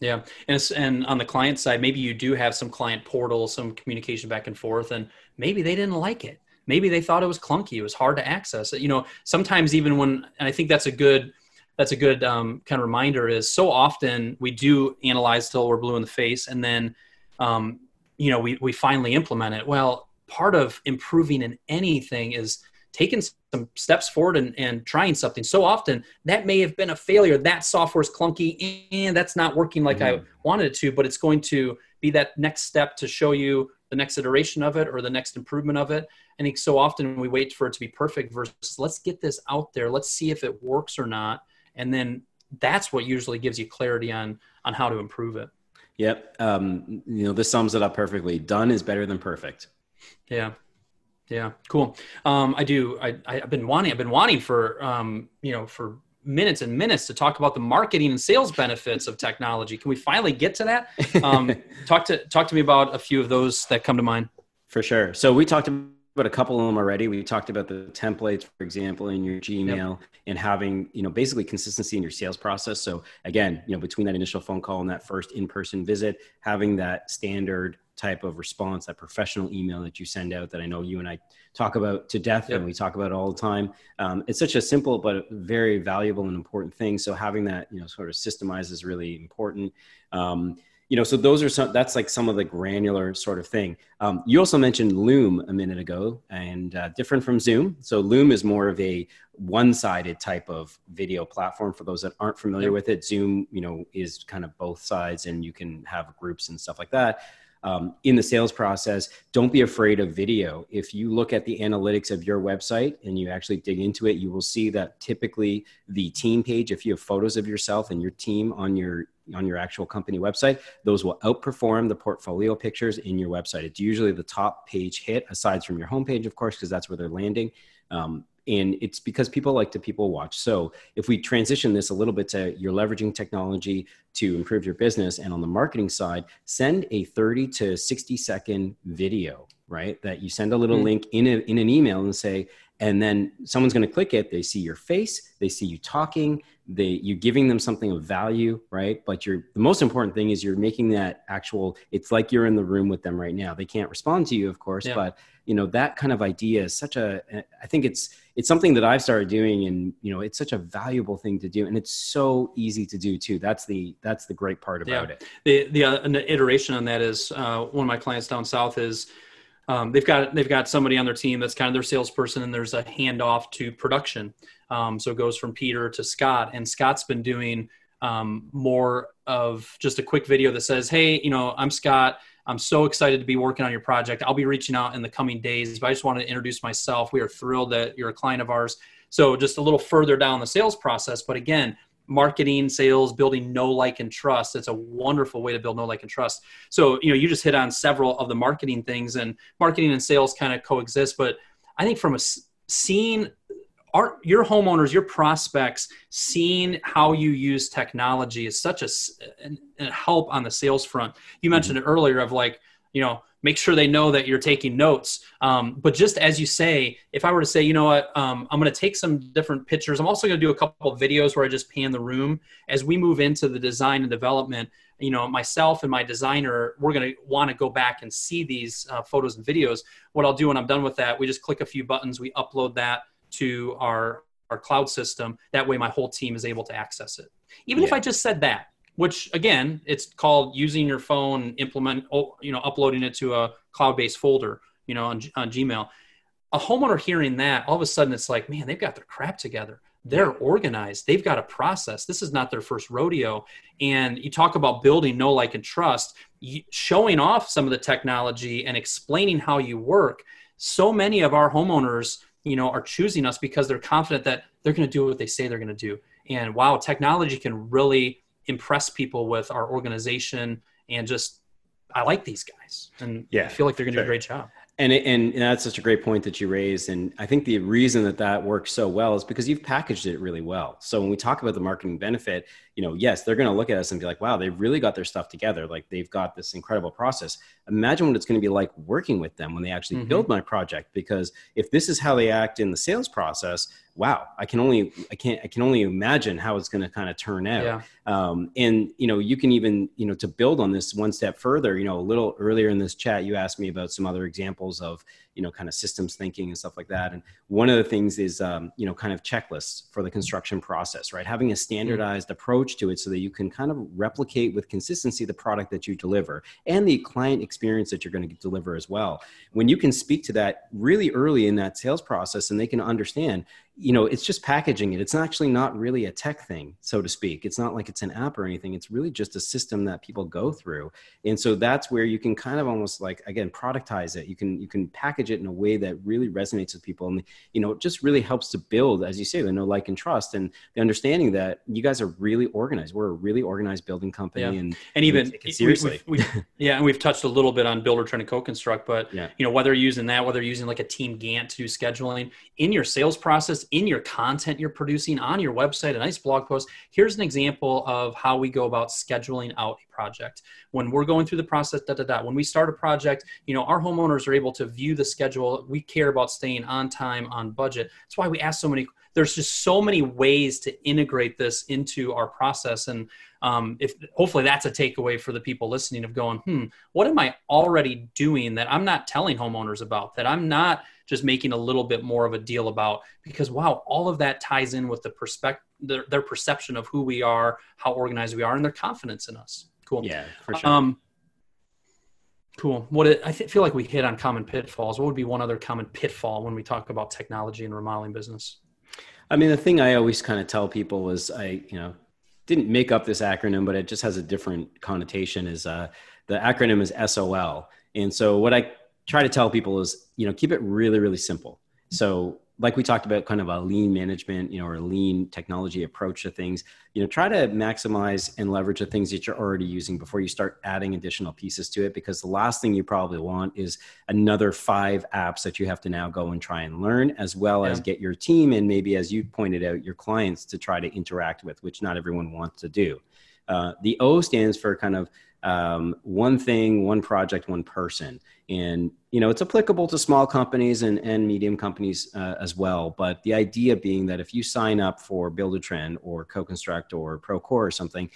Yeah, and and on the client side, maybe you do have some client portal, some communication back and forth, and maybe they didn't like it. Maybe they thought it was clunky. It was hard to access. You know, sometimes even when, and I think that's a good that's a good um, kind of reminder. Is so often we do analyze till we're blue in the face, and then um, you know we we finally implement it. Well, part of improving in anything is taking some steps forward and, and trying something. So often that may have been a failure. That software's clunky and that's not working like mm-hmm. I wanted it to, but it's going to be that next step to show you the next iteration of it or the next improvement of it. I think so often we wait for it to be perfect versus let's get this out there. Let's see if it works or not. And then that's what usually gives you clarity on on how to improve it. Yep. Um, you know, this sums it up perfectly. Done is better than perfect. Yeah. Yeah. Cool. Um, I do. I, I've been wanting, I've been wanting for, um, you know, for minutes and minutes to talk about the marketing and sales benefits of technology. Can we finally get to that? Um, talk to talk to me about a few of those that come to mind. For sure. So we talked about a couple of them already. We talked about the templates, for example, in your Gmail, yep. and having you know basically consistency in your sales process. So again, you know between that initial phone call and that first in-person visit, having that standard type of response, that professional email that you send out that I know you and I talk about to death yep. and we talk about all the time. Um, it's such a simple but very valuable and important thing. So having that, you know, sort of systemized is really important. Um, you know, so those are some, that's like some of the granular sort of thing. Um, you also mentioned Loom a minute ago and uh, different from Zoom. So Loom is more of a one-sided type of video platform for those that aren't familiar with it. Zoom, you know, is kind of both sides and you can have groups and stuff like that um, in the sales process, don't be afraid of video. If you look at the analytics of your website and you actually dig into it, you will see that typically the team page, if you have photos of yourself and your team on your on your actual company website, those will outperform the portfolio pictures in your website. It's usually the top page hit, aside from your homepage, of course, because that's where they're landing. Um, and it's because people like to people watch so if we transition this a little bit to you're leveraging technology to improve your business and on the marketing side send a 30 to 60 second video right that you send a little mm-hmm. link in, a, in an email and say and then someone's going to click it they see your face they see you talking they you giving them something of value right but you're the most important thing is you're making that actual it's like you're in the room with them right now they can't respond to you of course yeah. but you know that kind of idea is such a i think it's it's something that i've started doing and you know it's such a valuable thing to do and it's so easy to do too that's the that's the great part about yeah. it the the uh, an iteration on that is uh, one of my clients down south is um, they've got they've got somebody on their team that's kind of their salesperson, and there's a handoff to production. Um, so it goes from Peter to Scott, and Scott's been doing um, more of just a quick video that says, "Hey, you know, I'm Scott. I'm so excited to be working on your project. I'll be reaching out in the coming days, but I just wanted to introduce myself. We are thrilled that you're a client of ours. So just a little further down the sales process, but again, marketing, sales, building know, like, and trust. It's a wonderful way to build know, like, and trust. So, you know, you just hit on several of the marketing things, and marketing and sales kind of coexist. But I think from a seeing our, your homeowners, your prospects, seeing how you use technology is such a, a help on the sales front. You mentioned mm-hmm. it earlier of like, you know, make sure they know that you're taking notes. Um, but just as you say, if I were to say, you know what, um, I'm going to take some different pictures. I'm also going to do a couple of videos where I just pan the room as we move into the design and development. You know, myself and my designer, we're going to want to go back and see these uh, photos and videos. What I'll do when I'm done with that, we just click a few buttons, we upload that to our our cloud system. That way, my whole team is able to access it. Even yeah. if I just said that, which again it's called using your phone implement oh, you know uploading it to a cloud-based folder you know on, on gmail. A homeowner hearing that all of a sudden it's like man they've got their crap together. They're organized. They've got a process. This is not their first rodeo. And you talk about building know like and trust showing off some of the technology and explaining how you work. So many of our homeowners, you know, are choosing us because they're confident that they're going to do what they say they're going to do. And wow, technology can really impress people with our organization and just I like these guys and yeah, I feel like they're going to do a great job. And, it, and, and that's such a great point that you raised. And I think the reason that that works so well is because you've packaged it really well. So when we talk about the marketing benefit, you know, yes, they're going to look at us and be like, wow, they've really got their stuff together. Like they've got this incredible process. Imagine what it's going to be like working with them when they actually mm-hmm. build my project. Because if this is how they act in the sales process, wow, I can only, I can't, I can only imagine how it's going to kind of turn out. Yeah. Um, and, you know, you can even, you know, to build on this one step further, you know, a little earlier in this chat, you asked me about some other examples of, you know kind of systems thinking and stuff like that and one of the things is um, you know kind of checklists for the construction process right having a standardized mm-hmm. approach to it so that you can kind of replicate with consistency the product that you deliver and the client experience that you're going to deliver as well when you can speak to that really early in that sales process and they can understand you know it's just packaging it. It's actually not really a tech thing so to speak. It's not like it's an app or anything. It's really just a system that people go through. And so that's where you can kind of almost like again productize it. You can you can package it in a way that really resonates with people. And you know it just really helps to build as you say the know like and trust and the understanding that you guys are really organized. We're a really organized building company yeah. and and even seriously we, we, we, yeah and we've touched a little bit on Buildertrend to CoConstruct but yeah. you know whether you're using that whether you're using like a TeamGantt to do scheduling in your sales process in your content you're producing on your website, a nice blog post. Here's an example of how we go about scheduling out a project. When we're going through the process, da da da. When we start a project, you know, our homeowners are able to view the schedule. We care about staying on time, on budget. That's why we ask so many. There's just so many ways to integrate this into our process, and um, if hopefully that's a takeaway for the people listening of going, hmm, what am I already doing that I'm not telling homeowners about that I'm not just making a little bit more of a deal about? Because wow all of that ties in with the perspective their, their perception of who we are how organized we are and their confidence in us. Cool. Yeah for sure. Um, cool. What it, i th- feel like we hit on common pitfalls. What would be one other common pitfall when we talk about technology and remodeling business i mean the thing i always kind of tell people is i you know didn't make up this acronym but it just has a different connotation is uh, the acronym is sol and so what i try to tell people is you know keep it really really simple. So like we talked about kind of a lean management you know or a lean technology approach to things you know try to maximize and leverage the things that you're already using before you start adding additional pieces to it because the last thing you probably want is another five apps that you have to now go and try and learn as well yeah. as get your team and maybe as you pointed out your clients to try to interact with which not everyone wants to do uh, the o stands for kind of um, one thing, one project, one person. And, you know, it's applicable to small companies and, and medium companies uh, as well. But the idea being that if you sign up for Buildertrend or CoConstruct or Procore or something,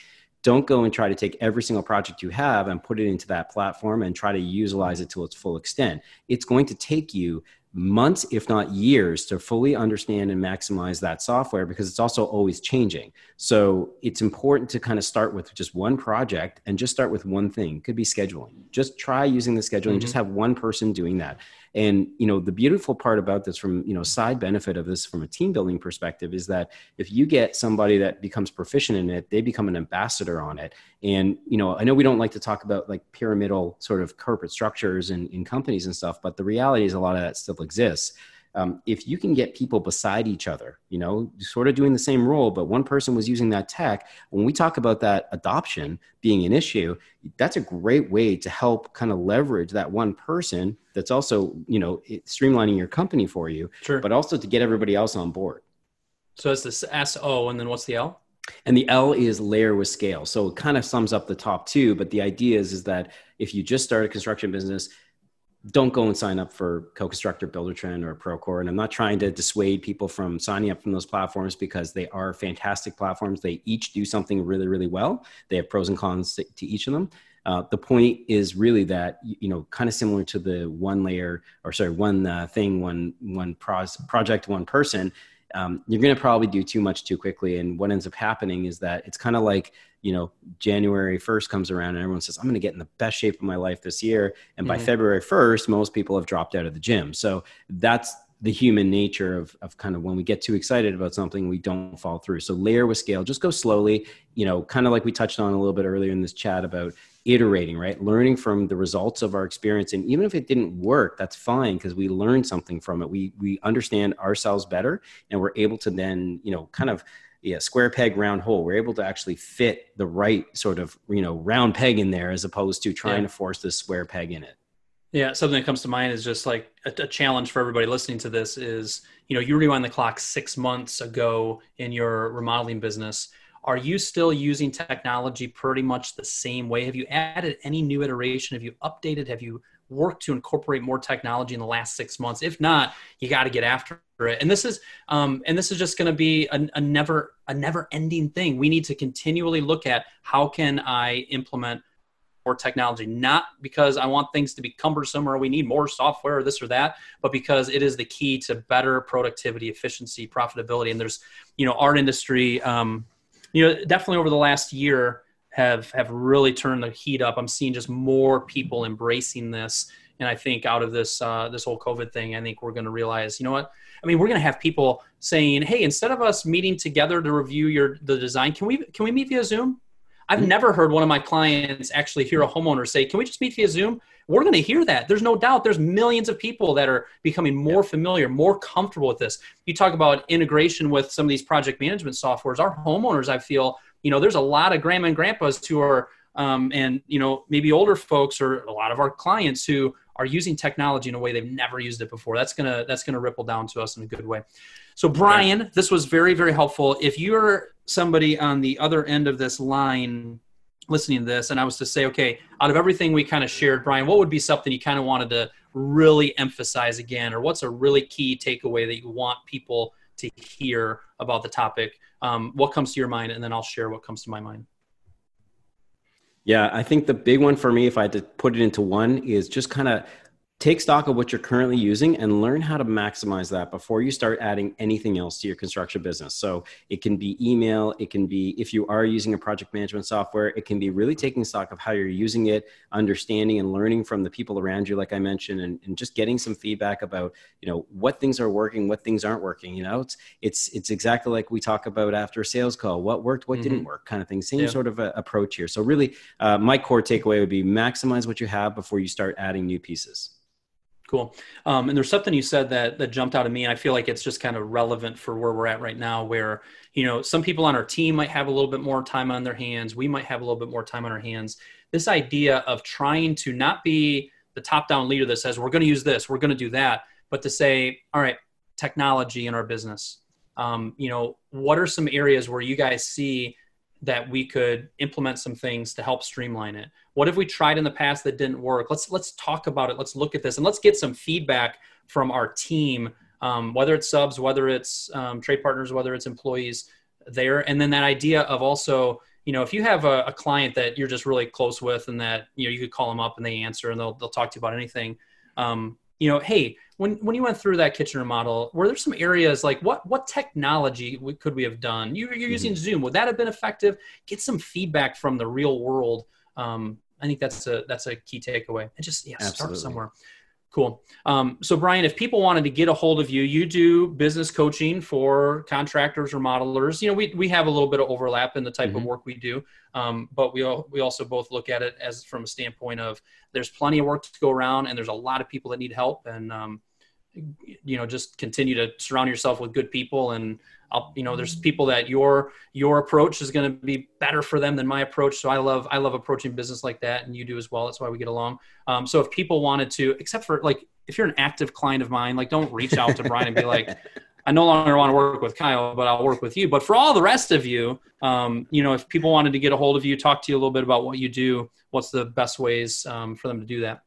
don't go and try to take every single project you have and put it into that platform and try to utilize it to its full extent. It's going to take you months, if not years, to fully understand and maximize that software because it's also always changing. So it's important to kind of start with just one project and just start with one thing. It could be scheduling. Just try using the scheduling, mm-hmm. just have one person doing that. And you know, the beautiful part about this from, you know, side benefit of this from a team building perspective is that if you get somebody that becomes proficient in it, they become an ambassador on it. And, you know, I know we don't like to talk about like pyramidal sort of corporate structures and in companies and stuff, but the reality is a lot of that still exists um, if you can get people beside each other, you know, sort of doing the same role, but one person was using that tech, when we talk about that adoption being an issue, that's a great way to help kind of leverage that one person that's also, you know, streamlining your company for you, sure. but also to get everybody else on board. So it's this SO, and then what's the L? And the L is layer with scale. So it kind of sums up the top two, but the idea is, is that if you just start a construction business, don't go and sign up for CoConstruct or buildertrend or procore and i'm not trying to dissuade people from signing up from those platforms because they are fantastic platforms. They each do something really really well. They have pros and cons to, to each of them. Uh, the point is really that you know kind of similar to the one layer or sorry one uh, thing one one pros, project one person um, you're going to probably do too much too quickly. And what ends up happening is that it's kind of like, you know, January 1st comes around and everyone says, I'm going to get in the best shape of my life this year. And mm-hmm. by February 1st, most people have dropped out of the gym. So that's the human nature of, of kind of when we get too excited about something, we don't fall through. So layer with scale, just go slowly, you know, kind of like we touched on a little bit earlier in this chat about iterating, right? Learning from the results of our experience. And even if it didn't work, that's fine because we learned something from it. We, we understand ourselves better and we're able to then, you know, kind of, yeah, square peg, round hole. We're able to actually fit the right sort of, you know, round peg in there as opposed to trying yeah. to force this square peg in it. Yeah, something that comes to mind is just like a, a, challenge for everybody listening to this is, you know, you rewind the clock six months ago in your remodeling business. Are you still using technology pretty much the same way? Have you added any new iteration? Have you updated? Have you worked to incorporate more technology in the last six months? If not, you got to get after it. And this is, um, and this is just going to be a, a never, a never-ending thing. We need to continually look at how can I implement more technology, not because I want things to be cumbersome or we need more software or this or that, but because it is the key to better productivity, efficiency, profitability. And there's, you know, our industry, um, you know, definitely over the last year have have really turned the heat up. I'm seeing just more people embracing this, and I think out of this uh, this whole COVID thing, I think we're going to realize, you know what? I mean, we're going to have people saying, "Hey, instead of us meeting together to review your the design, can we can we meet via Zoom?" I've never heard one of my clients actually hear a homeowner say, "Can we just meet via Zoom?" We're going to hear that. There's no doubt. There's millions of people that are becoming more familiar, more comfortable with this. You talk about integration with some of these project management softwares. Our homeowners, I feel, you know, there's a lot of grandma and grandpas who are, um, and you know, maybe older folks or a lot of our clients who are using technology in a way they've never used it before. That's gonna that's gonna ripple down to us in a good way. So, Bryan, this was very very helpful. If you're somebody on the other end of this line listening to this and I was to say, okay, out of everything we kind of shared, Bryan, what would be something you kind of wanted to really emphasize again, or what's a really key takeaway that you want people to hear about the topic? Um, what comes to your mind? And then I'll share what comes to my mind. Yeah, I think the big one for me, if I had to put it into one, is just kind of take stock of what you're currently using and learn how to maximize that before you start adding anything else to your construction business. So it can be email, it can be if you are using a project management software, it can be really taking stock of how you're using it, understanding and learning from the people around you, like I mentioned, and, and just getting some feedback about, you know, what things are working, what things aren't working. You know, it's it's it's exactly like we talk about after a sales call, what worked, what mm-hmm. didn't work, kind of thing. Same yeah. sort of approach here. So really, uh, my core takeaway would be maximize what you have before you start adding new pieces. Cool. Um, and there's something you said that that jumped out at me, and I feel like it's just kind of relevant for where we're at right now. Where you know some people on our team might have a little bit more time on their hands. We might have a little bit more time on our hands. This idea of trying to not be the top-down leader that says we're going to use this, we're going to do that, but to say, all right, technology in our business. Um, you know, what are some areas where you guys see that we could implement some things to help streamline it? What have we tried in the past that didn't work? Let's let's talk about it. Let's look at this and let's get some feedback from our team um, whether it's subs whether it's um, trade partners whether it's employees there. And then that idea of also you know if you have a, a, client that you're just really close with and that you know you could call them up and they answer and they'll, they'll talk to you about anything um, you know hey when when you went through that kitchen remodel, were there some areas like what what technology we, could we have done? You, are using mm-hmm. Zoom. Would that have been effective? Get some feedback from the real world. Um, I think that's a that's a key takeaway. And just yeah, Absolutely. start somewhere. Cool. Um, so, Bryan, if people wanted to get a hold of you, you do business coaching for contractors or modelers. You know, we, we have a little bit of overlap in the type mm-hmm. of work we do, um, but we we also both look at it as from a standpoint of there's plenty of work to go around, and there's a lot of people that need help, and um, you know, just continue to surround yourself with good people and I'll, you know, there's people that your your approach is going to be better for them than my approach. So I love I love approaching business like that, and you do as well. That's why we get along. Um, so if people wanted to, except for like if you're an active client of mine, like don't reach out to Bryan and be like, I no longer want to work with Kyle, but I'll work with you. But for all the rest of you, um, you know, if people wanted to get a hold of you, talk to you a little bit about what you do, what's the best ways um, for them to do that?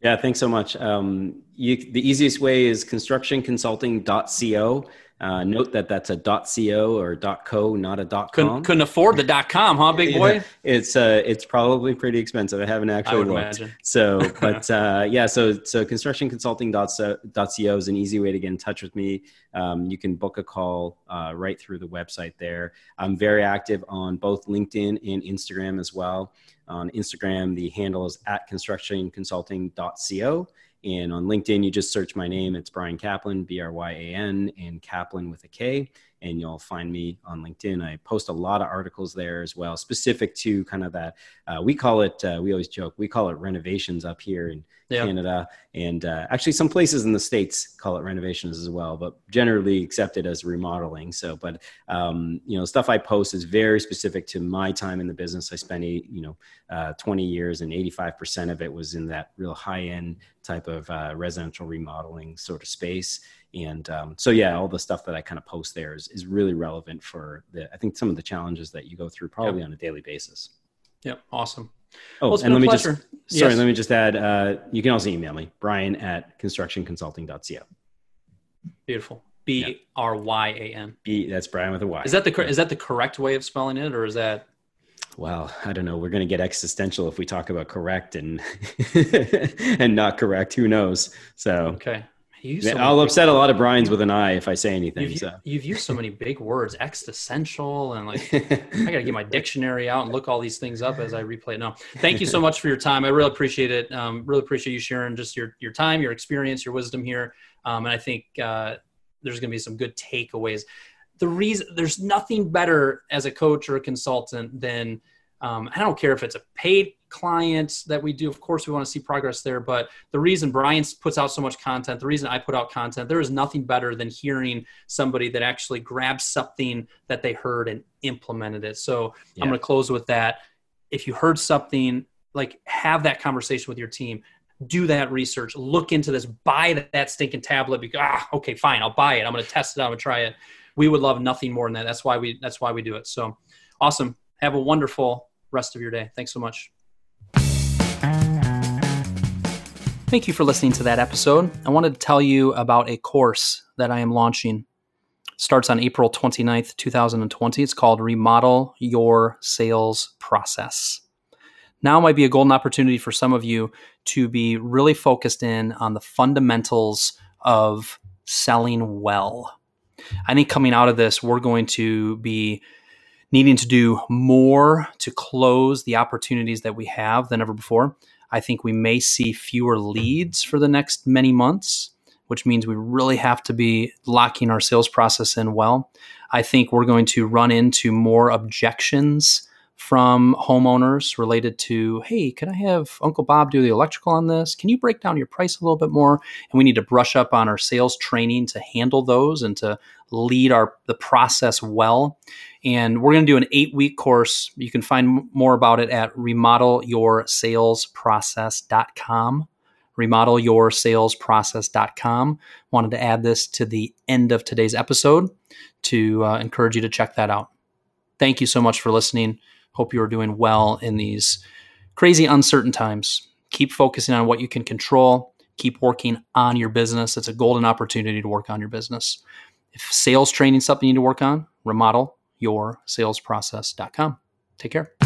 Yeah, thanks so much. Um, you, the easiest way is constructionconsulting.co. Uh, note that that's a .co or .co, not a .com. Couldn't, couldn't afford the .com, huh, big boy? Yeah, it's uh, it's probably pretty expensive. I haven't actually looked. Imagine. So, but uh, yeah, so so constructionconsulting.co is an easy way to get in touch with me. Um, you can book a call uh, right through the website there. I'm very active on both LinkedIn and Instagram as well. On Instagram, the handle is at constructionconsulting.co And on LinkedIn, you just search my name. It's Bryan Kaplan, B R Y A N, and Kaplan with a K and you'll find me on LinkedIn. I post a lot of articles there as well, specific to kind of that. Uh, we call it, uh, we always joke, we call it renovations up here in yeah. Canada. And uh, actually, some places in the States call it renovations as well, but generally accepted as remodeling. So, but, um, you know, stuff I post is very specific to my time in the business. I spent, eight, you know, uh, 20 years and 85% of it was in that real high end type of uh, residential remodeling sort of space and um, so yeah all the stuff that i kind of post there is, is really relevant for the i think some of the challenges that you go through probably yep. on a daily basis yep awesome oh well, and let me pleasure. just sorry yes. let me just add uh, you can also email me bryan at constructionconsulting.co beautiful B R Y A N. B. That's Bryan with a Y. Is that the is that the correct way of spelling it, or is that? Well, I don't know. We're going to get existential if we talk about correct and and not correct. Who knows? So okay. I'll upset a lot of Bryans with an I if I say anything. You've, so. you've used so many big words, existential, and like I got to get my dictionary out and look all these things up as I replay it. No, thank you so much for your time. I really appreciate it. Um, really appreciate you sharing just your your time, your experience, your wisdom here. Um, and I think uh, there's going to be some good takeaways. The reason there's nothing better as a coach or a consultant than um, I don't care if it's a paid client that we do. Of course, we want to see progress there. But the reason Bryan puts out so much content, the reason I put out content, there is nothing better than hearing somebody that actually grabs something that they heard and implemented it. So yeah. I'm going to close with that. If you heard something, like have that conversation with your team. Do that research. Look into this. Buy that stinking tablet. Because ah, okay, fine, I'll buy it. I'm going to test it. I'm going to try it. We would love nothing more than that. That's why we. That's why we do it. So, awesome. Have a wonderful rest of your day. Thanks so much. Thank you for listening to that episode. I wanted to tell you about a course that I am launching. It starts on April 29th, 2020. It's called Remodel Your Sales Process. Now might be a golden opportunity for some of you to be really focused in on the fundamentals of selling well. I think coming out of this, we're going to be needing to do more to close the opportunities that we have than ever before. I think we may see fewer leads for the next many months, which means we really have to be locking our sales process in well. I think we're going to run into more objections from homeowners related to, hey, can I have Uncle Bob do the electrical on this? Can you break down your price a little bit more? And we need to brush up on our sales training to handle those and to lead our the process well. And we're going to do an eight week course. You can find more about it at remodelyoursalesprocess.com. Remodelyoursalesprocess.com. Wanted to add this to the end of today's episode to uh, encourage you to check that out. Thank you so much for listening. Hope you are doing well in these crazy, uncertain times. Keep focusing on what you can control. Keep working on your business. It's a golden opportunity to work on your business. If sales training is something you need to work on, remodel yoursalesprocess.com. Take care.